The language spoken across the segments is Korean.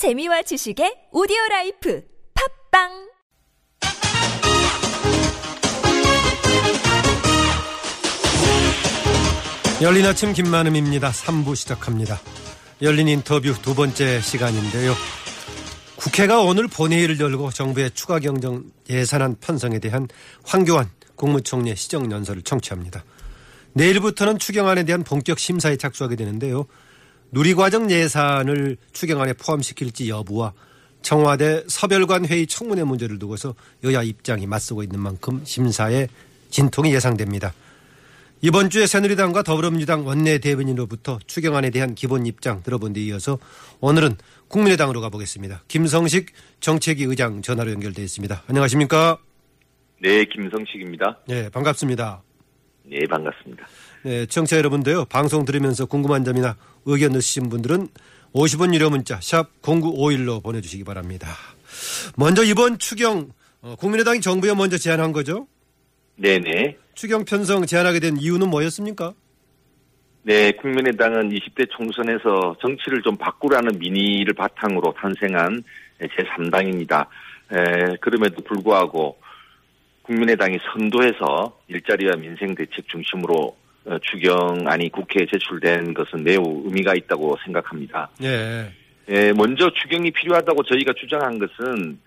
재미와 지식의 오디오 라이프 팟빵 열린 아침 김만흠입니다. 3부 시작합니다. 열린 인터뷰 두 번째 시간인데요. 국회가 오늘 본회의를 열고 정부의 추가 경정 예산안 편성에 대한 황교안 국무총리의 시정연설을 청취합니다. 내일부터는 추경안에 대한 본격 심사에 착수하게 되는데요. 누리과정 예산을 추경안에 포함시킬지 여부와 청와대 서별관 회의 청문회 문제를 두고서 여야 입장이 맞서고 있는 만큼 심사에 진통이 예상됩니다. 이번 주에 새누리당과 더불어민주당 원내대변인으로부터 추경안에 대한 기본 입장 들어본 데 이어서 오늘은 국민의당으로 가보겠습니다. 김성식 정책위 의장 전화로 연결되어 있습니다. 안녕하십니까? 네, 김성식입니다. 네, 반갑습니다. 네, 반갑습니다. 네, 청취자 여러분도요. 방송 들으면서 궁금한 점이나 의견 있으신 분들은 50원 유료 문자 샵 0951로 보내주시기 바랍니다. 먼저 이번 추경 어, 국민의당이 정부에 먼저 제안한 거죠? 네네. 추경 편성 제안하게 된 이유는 뭐였습니까? 네, 국민의당은 20대 총선에서 정치를 좀 바꾸라는 민의를 바탕으로 탄생한 제3당입니다. 에, 그럼에도 불구하고 국민의당이 선도해서 일자리와 민생 대책 중심으로 어, 추경안이 국회에 제출된 것은 매우 의미가 있다고 생각합니다. 예. 에, 먼저 추경이 필요하다고 저희가 주장한 것은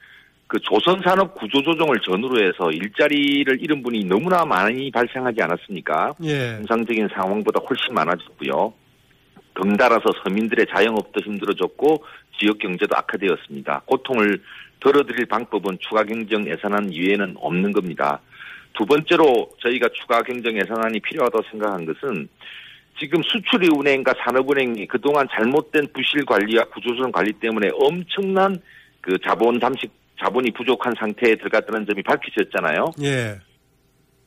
그 조선산업 구조조정을 전후로 해서 일자리를 잃은 분이 너무나 많이 발생하지 않았습니까? 예. 정상적인 상황보다 훨씬 많아졌고요. 덩달아서 서민들의 자영업도 힘들어졌고 지역 경제도 악화되었습니다. 고통을 덜어드릴 방법은 추가 경정 예산안 이외에는 없는 겁니다. 두 번째로 저희가 추가 경정 예산안이 필요하다고 생각한 것은 지금 수출은행과 산업은행이 그동안 잘못된 부실 관리와 구조조정 관리 때문에 엄청난 그 자본 잠식 자본이 부족한 상태에 들어갔다는 점이 밝혀졌잖아요. 예.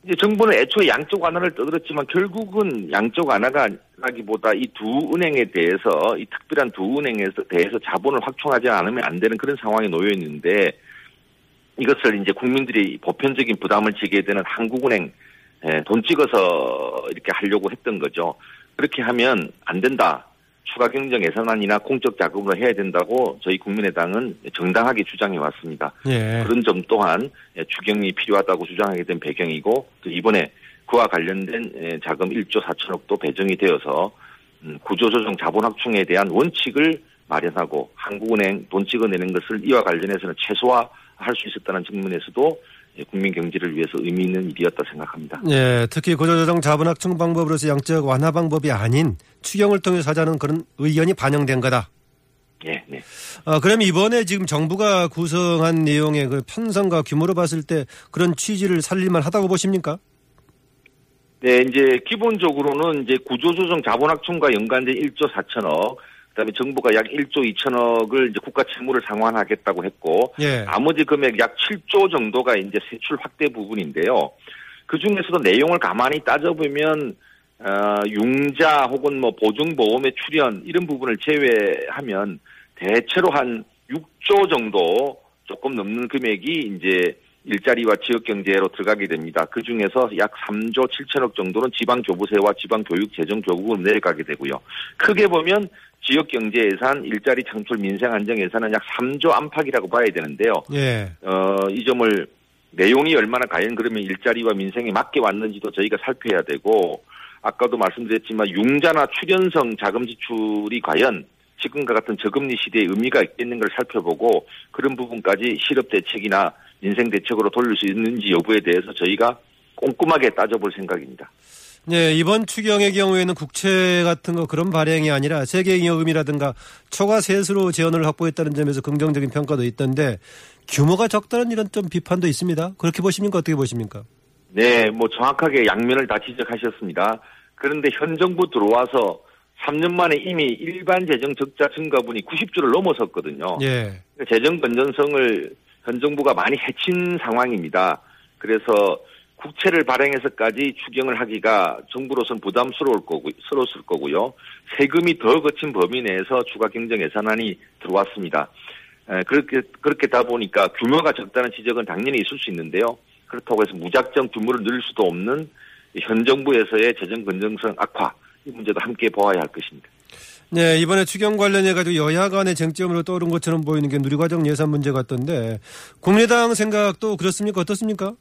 이제 정부는 애초에 양적 완화를 떠들었지만 결국은 양적 완화가 라기보다 이 두 은행에 대해서 이 특별한 두 은행에 대해서 자본을 확충하지 않으면 안 되는 그런 상황에 놓여 있는데 이것을 이제 국민들이 보편적인 부담을 지게 되는 한국은행 돈 찍어서 이렇게 하려고 했던 거죠. 그렇게 하면 안 된다. 추가 경정 예산안이나 공적 자금으로 해야 된다고 저희 국민의당은 정당하게 주장해 왔습니다. 예. 그런 점 또한 추경이 필요하다고 주장하게 된 배경이고 또 이번에 그와 관련된 자금 1조 4천억도 배정이 되어서 음, 구조조정 자본 확충에 대한 원칙을 마련하고 한국은행 돈 찍어내는 것을 이와 관련해서는 최소화 할 수 있었다는 측면에서도 국민 경제를 위해서 의미 있는 일이었다 생각합니다. 예, 특히 구조조정 자본 확충 방법으로서 양적 완화 방법이 아닌 추경을 통해서 하자는 그런 의견이 반영된 거다. 예, 네. 아, 그럼 이번에 지금 정부가 구성한 내용의 그 편성과 규모로 봤을 때 그런 취지를 살릴만 하다고 보십니까? 네, 이제 기본적으로는 이제 구조조정 자본확충과 연관된 1조 4천억, 그다음에 정부가 약 1조 2천억을 이제 국가 채무를 상환하겠다고 했고, 예. 나머지 금액 약 7조 정도가 이제 세출 확대 부분인데요. 그 중에서도 내용을 가만히 따져보면 어, 융자 혹은 뭐 보증보험의 출연 이런 부분을 제외하면 대체로 한 6조 정도 조금 넘는 금액이 이제 일자리와 지역 경제로 들어가게 됩니다. 그 중에서 약 3조 7천억 정도는 지방 교부세와 지방 교육 재정 교부로 내려가게 되고요. 크게 보면 지역 경제 예산, 일자리 창출 민생 안정 예산은 약 3조 안팎이라고 봐야 되는데요. 예. 어, 이 점을 내용이 얼마나 과연 그러면 일자리와 민생에 맞게 왔는지도 저희가 살펴야 되고 아까도 말씀드렸지만 융자나 출연성 자금 지출이 과연 지금과 같은 저금리 시대에 의미가 있겠는 걸 살펴보고 그런 부분까지 실업 대책이나 민생 대책으로 돌릴 수 있는지 여부에 대해서 저희가 꼼꼼하게 따져볼 생각입니다. 네, 이번 추경의 경우에는 국채 같은 거 그런 발행이 아니라 세계잉여금이라든가 초과 세수로 재원을 확보했다는 점에서 긍정적인 평가도 있던데 규모가 적다는 이런 좀 비판도 있습니다. 그렇게 보십니까? 어떻게 보십니까? 네, 뭐 정확하게 양면을 다 지적하셨습니다. 그런데 현 정부 들어와서 3년 만에 이미 일반 재정 적자 증가분이 90조를 넘어섰거든요. 예. 재정 건전성을 현 정부가 많이 해친 상황입니다. 그래서 국채를 발행해서까지 추경을 하기가 정부로서는 부담스러울 거고, 스러웠을 거고요. 세금이 더 거친 범위 내에서 추가 경정 예산안이 들어왔습니다. 에, 그렇게, 그렇게 다 보니까 규모가 적다는 지적은 당연히 있을 수 있는데요. 그렇다고 해서 무작정 규모를 늘릴 수도 없는 현 정부에서의 재정 건전성 악화, 이 문제도 함께 보아야 할 것입니다. 네, 이번에 추경 관련해 가지고 여야 간의 쟁점으로 떠오른 것처럼 보이는 게 누리과정 예산 문제 같던데 국민의당 생각도 그렇습니까? 어떻습니까?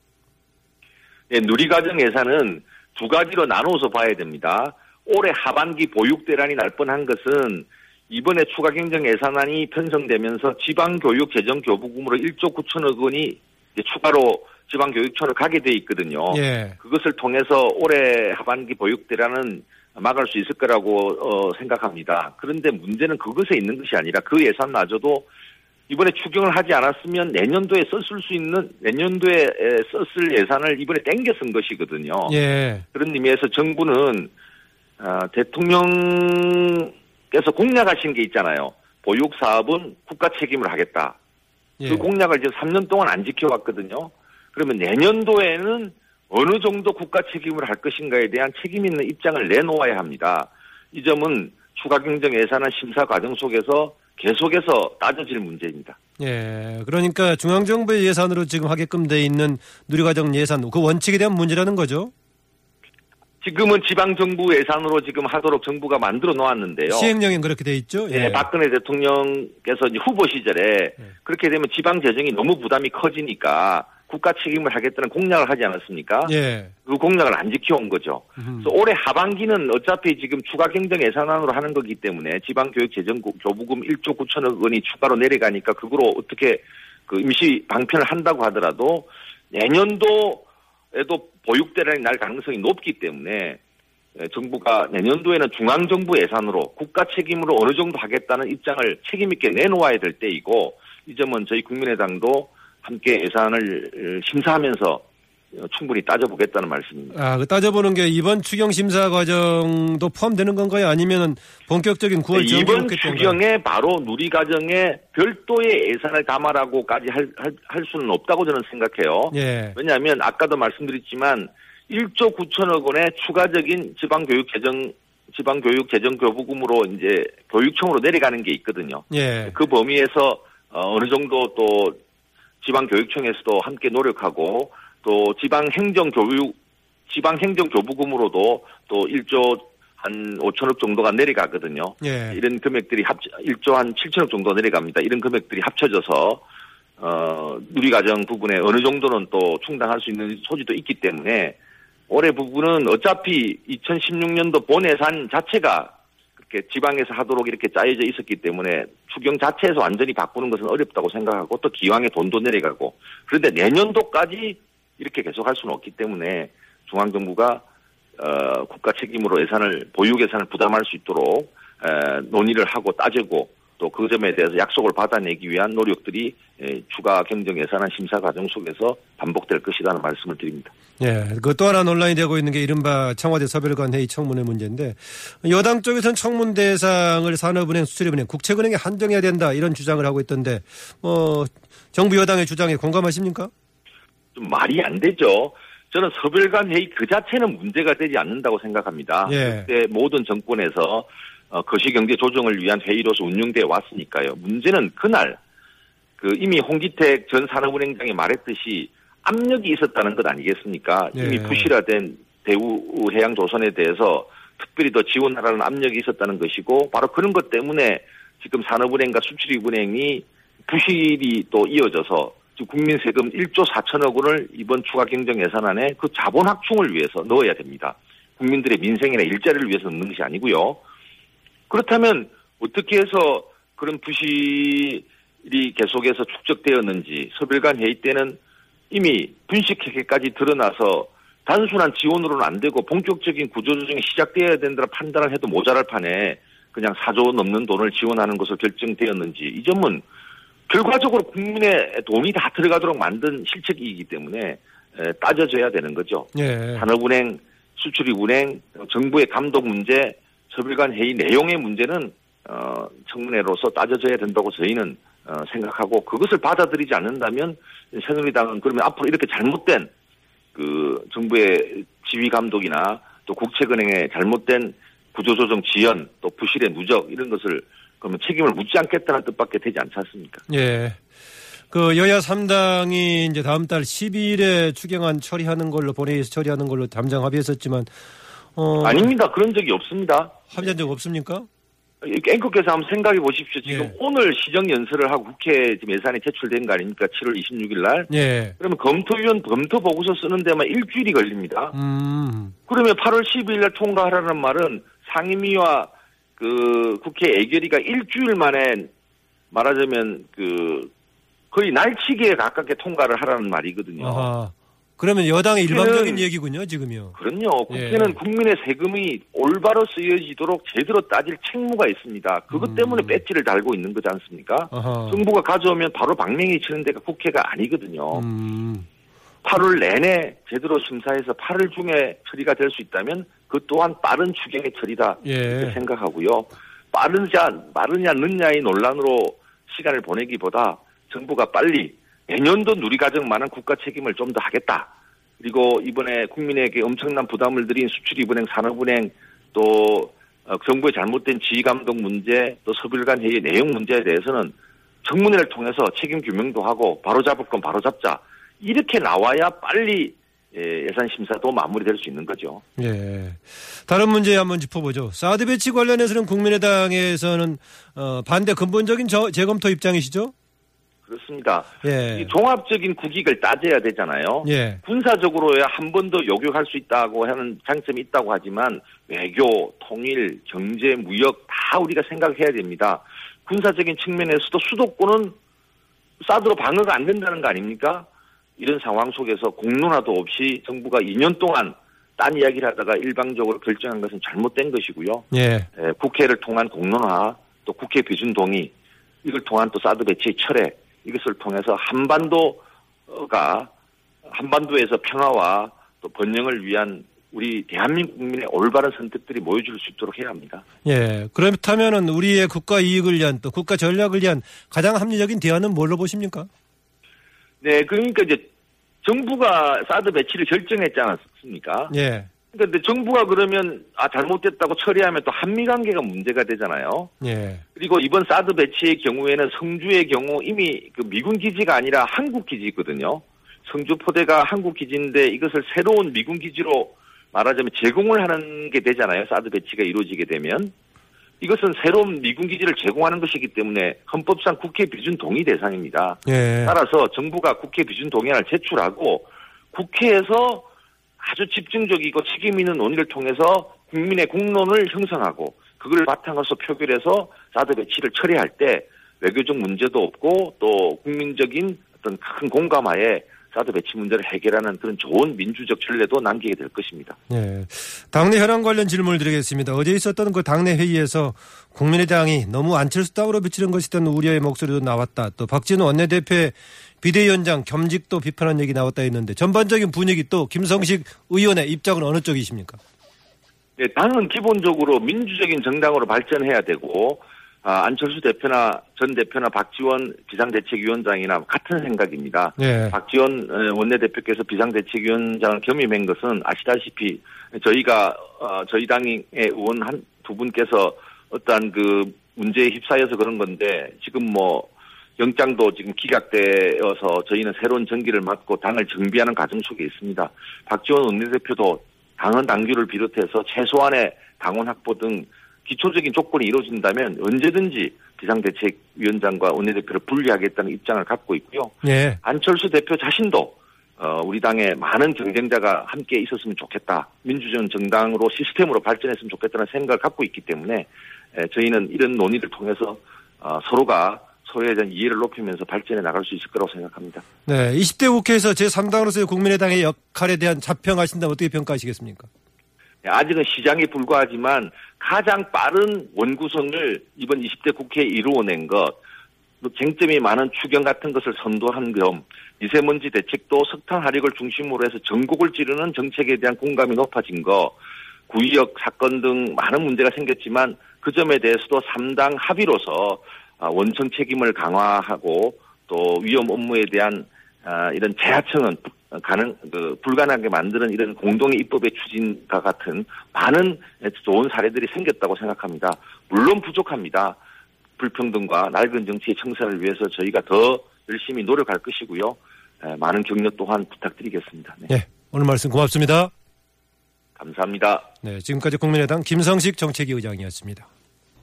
네, 누리과정 예산은 두 가지로 나누어서 봐야 됩니다. 올해 하반기 보육 대란이 날 뻔한 것은 이번에 추가 경정 예산안이 편성되면서 지방교육 재정 교부금으로 1조 9천억 원이 추가로 지방교육청을 가게 돼 있거든요. 예. 그것을 통해서 올해 하반기 보육 대란은 막을 수 있을 거라고 어, 생각합니다. 그런데 문제는 그것에 있는 것이 아니라 그 예산마저도 이번에 추경을 하지 않았으면 내년도에 썼을 수 있는 내년도에 썼을 예산을 이번에 땡겨 쓴 것이거든요. 예. 그런 의미에서 정부는 어, 대통령께서 공약하신 게 있잖아요. 보육 사업은 국가 책임을 하겠다. 예. 그 공약을 이제 3년 동안 안 지켜왔거든요. 그러면 내년도에는 어느 정도 국가 책임을 할 것인가에 대한 책임 있는 입장을 내놓아야 합니다. 이 점은 추가 경정 예산안 심사 과정 속에서 계속해서 따져질 문제입니다. 예. 그러니까 중앙정부의 예산으로 지금 하게끔 돼 있는 누리과정 예산 그 원칙에 대한 문제라는 거죠. 지금은 지방정부 예산으로 지금 하도록 정부가 만들어 놓았는데요. 시행령엔 그렇게 돼 있죠. 예, 박근혜 대통령께서 후보 시절에 예. 그렇게 되면 지방 재정이 너무 부담이 커지니까 국가 책임을 하겠다는 공약을 하지 않았습니까? 예. 그 공약을 안 지켜온 거죠. 음. 그래서 올해 하반기는 어차피 지금 추가 경정 예산안으로 하는 거기 때문에 지방교육 재정 교부금 1조 9천억 원이 추가로 내려가니까 그거로 어떻게 그 임시 방편을 한다고 하더라도 내년도에도 보육 대란이 날 가능성이 높기 때문에 예, 정부가 내년도에는 중앙정부 예산으로 국가 책임으로 어느 정도 하겠다는 입장을 책임있게 내놓아야 될 때이고 이 점은 저희 국민의당도 함께 예산을 어, 심사하면서 어, 충분히 따져보겠다는 말씀입니다. 아, 그 따져보는 게 이번 추경 심사 과정도 포함되는 건가요? 아니면은 본격적인 9월 네, 이번 추경에 바로 누리 과정에 별도의 예산을 담아라고까지 할, 할, 할 수는 없다고 저는 생각해요. 예. 왜냐하면 아까도 말씀드렸지만 1조 9천억 원의 추가적인 지방교육 재정 지방교육 재정 교부금으로 이제 교육청으로 내려가는 게 있거든요. 예. 그 범위에서 어, 어느 정도 또 지방교육청에서도 함께 노력하고 또 지방행정교육 지방행정교부금으로도 또 1조 한 5천억 정도가 내려가거든요. 예. 이런 금액들이 합 1조 한 7천억 정도 내려갑니다. 이런 금액들이 합쳐져서 어 누리과정 부분에 어느 정도는 또 충당할 수 있는 소지도 있기 때문에 올해 부분은 어차피 2016년도 본 예산 자체가 그렇게 지방에서 하도록 이렇게 짜여져 있었기 때문에 추경 자체에서 완전히 바꾸는 것은 어렵다고 생각하고 또 기왕에 돈도 내려가고 그런데 내년도까지 이렇게 계속 할 수는 없기 때문에 중앙정부가 어, 국가 책임으로 예산을 보육 예산을 부담할 수 있도록 에, 논의를 하고 따지고 또 그 점에 대해서 약속을 받아내기 위한 노력들이 에, 추가 경정 예산안 심사 과정 속에서 반복될 것이라는 말씀을 드립니다. 예. 그 또 하나 논란이 되고 있는 게 이른바 청와대 서별관 회의 청문회 문제인데 여당 쪽에서는 청문 대상을 산업은행, 수출입은행, 국책은행에 한정해야 된다 이런 주장을 하고 있던데 뭐 정부 여당의 주장에 공감하십니까? 좀 말이 안 되죠. 저는 서별관 회의 그 자체는 문제가 되지 않는다고 생각합니다. 예. 그때 모든 정권에서 어, 거시경제 조정을 위한 회의로서 운영돼 왔으니까요. 문제는 그날 그 이미 홍기택 전 산업은행장이 말했듯이 압력이 있었다는 것 아니겠습니까? 예. 이미 부실화된 대우 해양조선에 대해서 특별히 더 지원하라는 압력이 있었다는 것이고 바로 그런 것 때문에 지금 산업은행과 수출입은행이 부실이 또 이어져서 국민 세금 1조 4천억 원을 이번 추가 경정 예산안에 그 자본 확충을 위해서 넣어야 됩니다. 국민들의 민생이나 일자리를 위해서 넣는 것이 아니고요. 그렇다면 어떻게 해서 그런 부실이 계속해서 축적되었는지 서별관 회의 때는 이미 분식회계까지 드러나서 단순한 지원으로는 안 되고 본격적인 구조조정이 시작되어야 된다는 판단을 해도 모자랄 판에 그냥 4조 넘는 돈을 지원하는 것으로 결정되었는지 이 점은 결과적으로 국민의 돈이 다 들어가도록 만든 실책이기 때문에 에, 따져줘야 되는 거죠. 예. 산업은행, 수출입은행, 정부의 감독 문제, 서별관 회의 내용의 문제는 어, 청문회로서 따져져야 된다고 저희는 어, 생각하고 그것을 받아들이지 않는다면 새누리당은 그러면 앞으로 이렇게 잘못된 그 정부의 지휘 감독이나 또 국책은행의 잘못된 구조조정 지연 또 부실의 누적 이런 것을 그러면 책임을 묻지 않겠다는 뜻밖에 되지 않지 않습니까? 예. 그 여야 3당이 이제 다음 달 12일에 추경안 처리하는 걸로 본회의에서 처리하는 걸로 담장 합의했었지만 어 아닙니다. 그런 적이 없습니다. 합의한 적 없습니까? 앵커께서 한번 생각해 보십시오. 지금 예. 오늘 시정 연설을 하고 국회 지금 예산이 제출된 거 아닙니까? 7월 26일 날. 예. 그러면 검토위원 검토 보고서 쓰는 데만 일주일이 걸립니다. 음. 그러면 8월 12일 날 통과하라는 말은 상임위와 그 국회 애결위가 일주일 만에 말하자면 그 거의 날치기에 가깝게 통과를 하라는 말이거든요. 아하. 그러면 여당의 일방적인 얘기군요, 지금요. 그럼요. 예. 국회는 국민의 세금이 올바로 쓰여지도록 제대로 따질 책무가 있습니다. 그것 음. 때문에 배지를 달고 있는 거지 않습니까? 아하. 정부가 가져오면 바로 방맹이 치는 데가 국회가 아니거든요. 음. 8월 내내 제대로 심사해서 8월 중에 처리가 될 수 있다면 그 또한 빠른 추경의 처리다 이렇게 예. 생각하고요. 빠르냐 빠르냐 늦냐의 논란으로 시간을 보내기보다 정부가 빨리 내년도 누리과정만한 국가 책임을 좀 더 하겠다. 그리고 이번에 국민에게 엄청난 부담을 드린 수출입은행, 산업은행 또 어, 정부의 잘못된 지휘감독 문제 또 서빌간 회의 내용 문제에 대해서는 청문회를 통해서 책임 규명도 하고 바로잡을 건 바로잡자 이렇게 나와야 빨리 예, 예산 심사도 마무리될 수 있는 거죠. 예. 다른 문제 한번 짚어보죠. 사드 배치 관련해서는 국민의당에서는 어, 반대 근본적인 저- 재검토 입장이시죠? 그렇습니다. 예. 이 종합적인 국익을 따져야 되잖아요. 예. 군사적으로야 한 번 더 요격할 수 있다고 하는 장점이 있다고 하지만 외교, 통일, 경제, 무역 다 우리가 생각해야 됩니다. 군사적인 측면에서도 수도권은 사드로 방어가 안 된다는 거 아닙니까? 이런 상황 속에서 공론화도 없이 정부가 2년 동안 딴 이야기를 하다가 일방적으로 결정한 것은 잘못된 것이고요. 예. 에, 국회를 통한 공론화, 또 국회 비준 동의, 이걸 통한 또 사드 배치의 철회, 이것을 통해서 한반도가 한반도에서 평화와 또 번영을 위한 우리 대한민국 국민의 올바른 선택들이 모여줄 수 있도록 해야 합니다. 예. 그렇다면은 우리의 국가 이익을 위한 또 국가 전략을 위한 가장 합리적인 대안은 뭘로 보십니까? 네, 그러니까 이제 정부가 사드 배치를 결정했지 않았습니까? 예. 근데 정부가 그러면 아 잘못됐다고 처리하면 또 한미 관계가 문제가 되잖아요. 예. 그리고 이번 사드 배치의 경우에는 성주의 경우 이미 그 미군 기지가 아니라 한국 기지거든요. 성주 포대가 한국 기지인데 이것을 새로운 미군 기지로 말하자면 제공을 하는 게 되잖아요. 사드 배치가 이루어지게 되면. 이것은 새로운 미군 기지를 제공하는 것이기 때문에 헌법상 국회 비준 동의 대상입니다. 예. 따라서 정부가 국회 비준 동의안을 제출하고 국회에서 아주 집중적이고 책임 있는 논의를 통해서 국민의 공론을 형성하고 그걸 바탕으로서 표결해서 사드 배치를 처리할 때 외교적 문제도 없고 또 국민적인 어떤 큰 공감하에 사드 배치 문제를 해결하는 그런 좋은 민주적 전례도 남기게 될 것입니다. 예. 당내 현안 관련 질문을 드리겠습니다. 어제 있었던 그 당내 회의에서 국민의당이 너무 안철수 당으로 비치는 것이던 우려의 목소리도 나왔다. 또 박진우 원내대표의 비대위원장 겸직도 비판한 얘기 나왔다 했는데 전반적인 분위기 또 김성식 의원의 입장은 어느 쪽이십니까? 네, 당은 기본적으로 민주적인 정당으로 발전해야 되고 아, 안철수 대표나 전 대표나 박지원 비상대책위원장이나 같은 생각입니다. 예. 박지원 어, 원내대표께서 비상대책위원장을 겸임한 것은 아시다시피 저희가 어, 저희 당의 의원 한 두 분께서 어떠한 그 문제에 휩싸여서 그런 건데 지금 뭐 영장도 지금 기각되어서 저희는 새로운 정기를 맡고 당을 정비하는 과정 속에 있습니다. 박지원 원내대표도 당헌 당규를 비롯해서 최소한의 당원 확보 등 기초적인 조건이 이루어진다면 언제든지 비상대책위원장과 원내대표를 분리하겠다는 입장을 갖고 있고요. 예. 안철수 대표 자신도 어, 우리 당에 많은 경쟁자가 함께 있었으면 좋겠다. 민주적 정당으로 시스템으로 발전했으면 좋겠다는 생각을 갖고 있기 때문에 에, 저희는 이런 논의를 통해서 어, 서로가 서로에 대한 이해를 높이면서 발전해 나갈 수 있을 거라고 생각합니다. 네. 20대 국회에서 제3당으로서의 국민의당의 역할에 대한 자평하신다면 어떻게 평가하시겠습니까? 네, 아직은 시장에 불과하지만 가장 빠른 원구성을 이번 20대 국회에 이루어낸 것, 또 쟁점이 많은 추경 같은 것을 선도한 점, 미세먼지 대책도 석탄 하력을 중심으로 해서 전국을 찌르는 정책에 대한 공감이 높아진 거, 구의역 사건 등 많은 문제가 생겼지만 그 점에 대해서도 3당 합의로서 아, 원청 책임을 강화하고 또 위험 업무에 대한 아, 이런 재하청은 가능 그 불가능하게 만드는 이런 공동의 입법의 추진과 같은 많은 좋은 사례들이 생겼다고 생각합니다. 물론 부족합니다. 불평등과 낡은 정치의 청산을 위해서 저희가 더 열심히 노력할 것이고요. 에, 많은 격려 또한 부탁드리겠습니다. 네, 예. 오늘 말씀 고맙습니다. 감사합니다. 네. 지금까지 국민의당 김성식 정책위 의장이었습니다.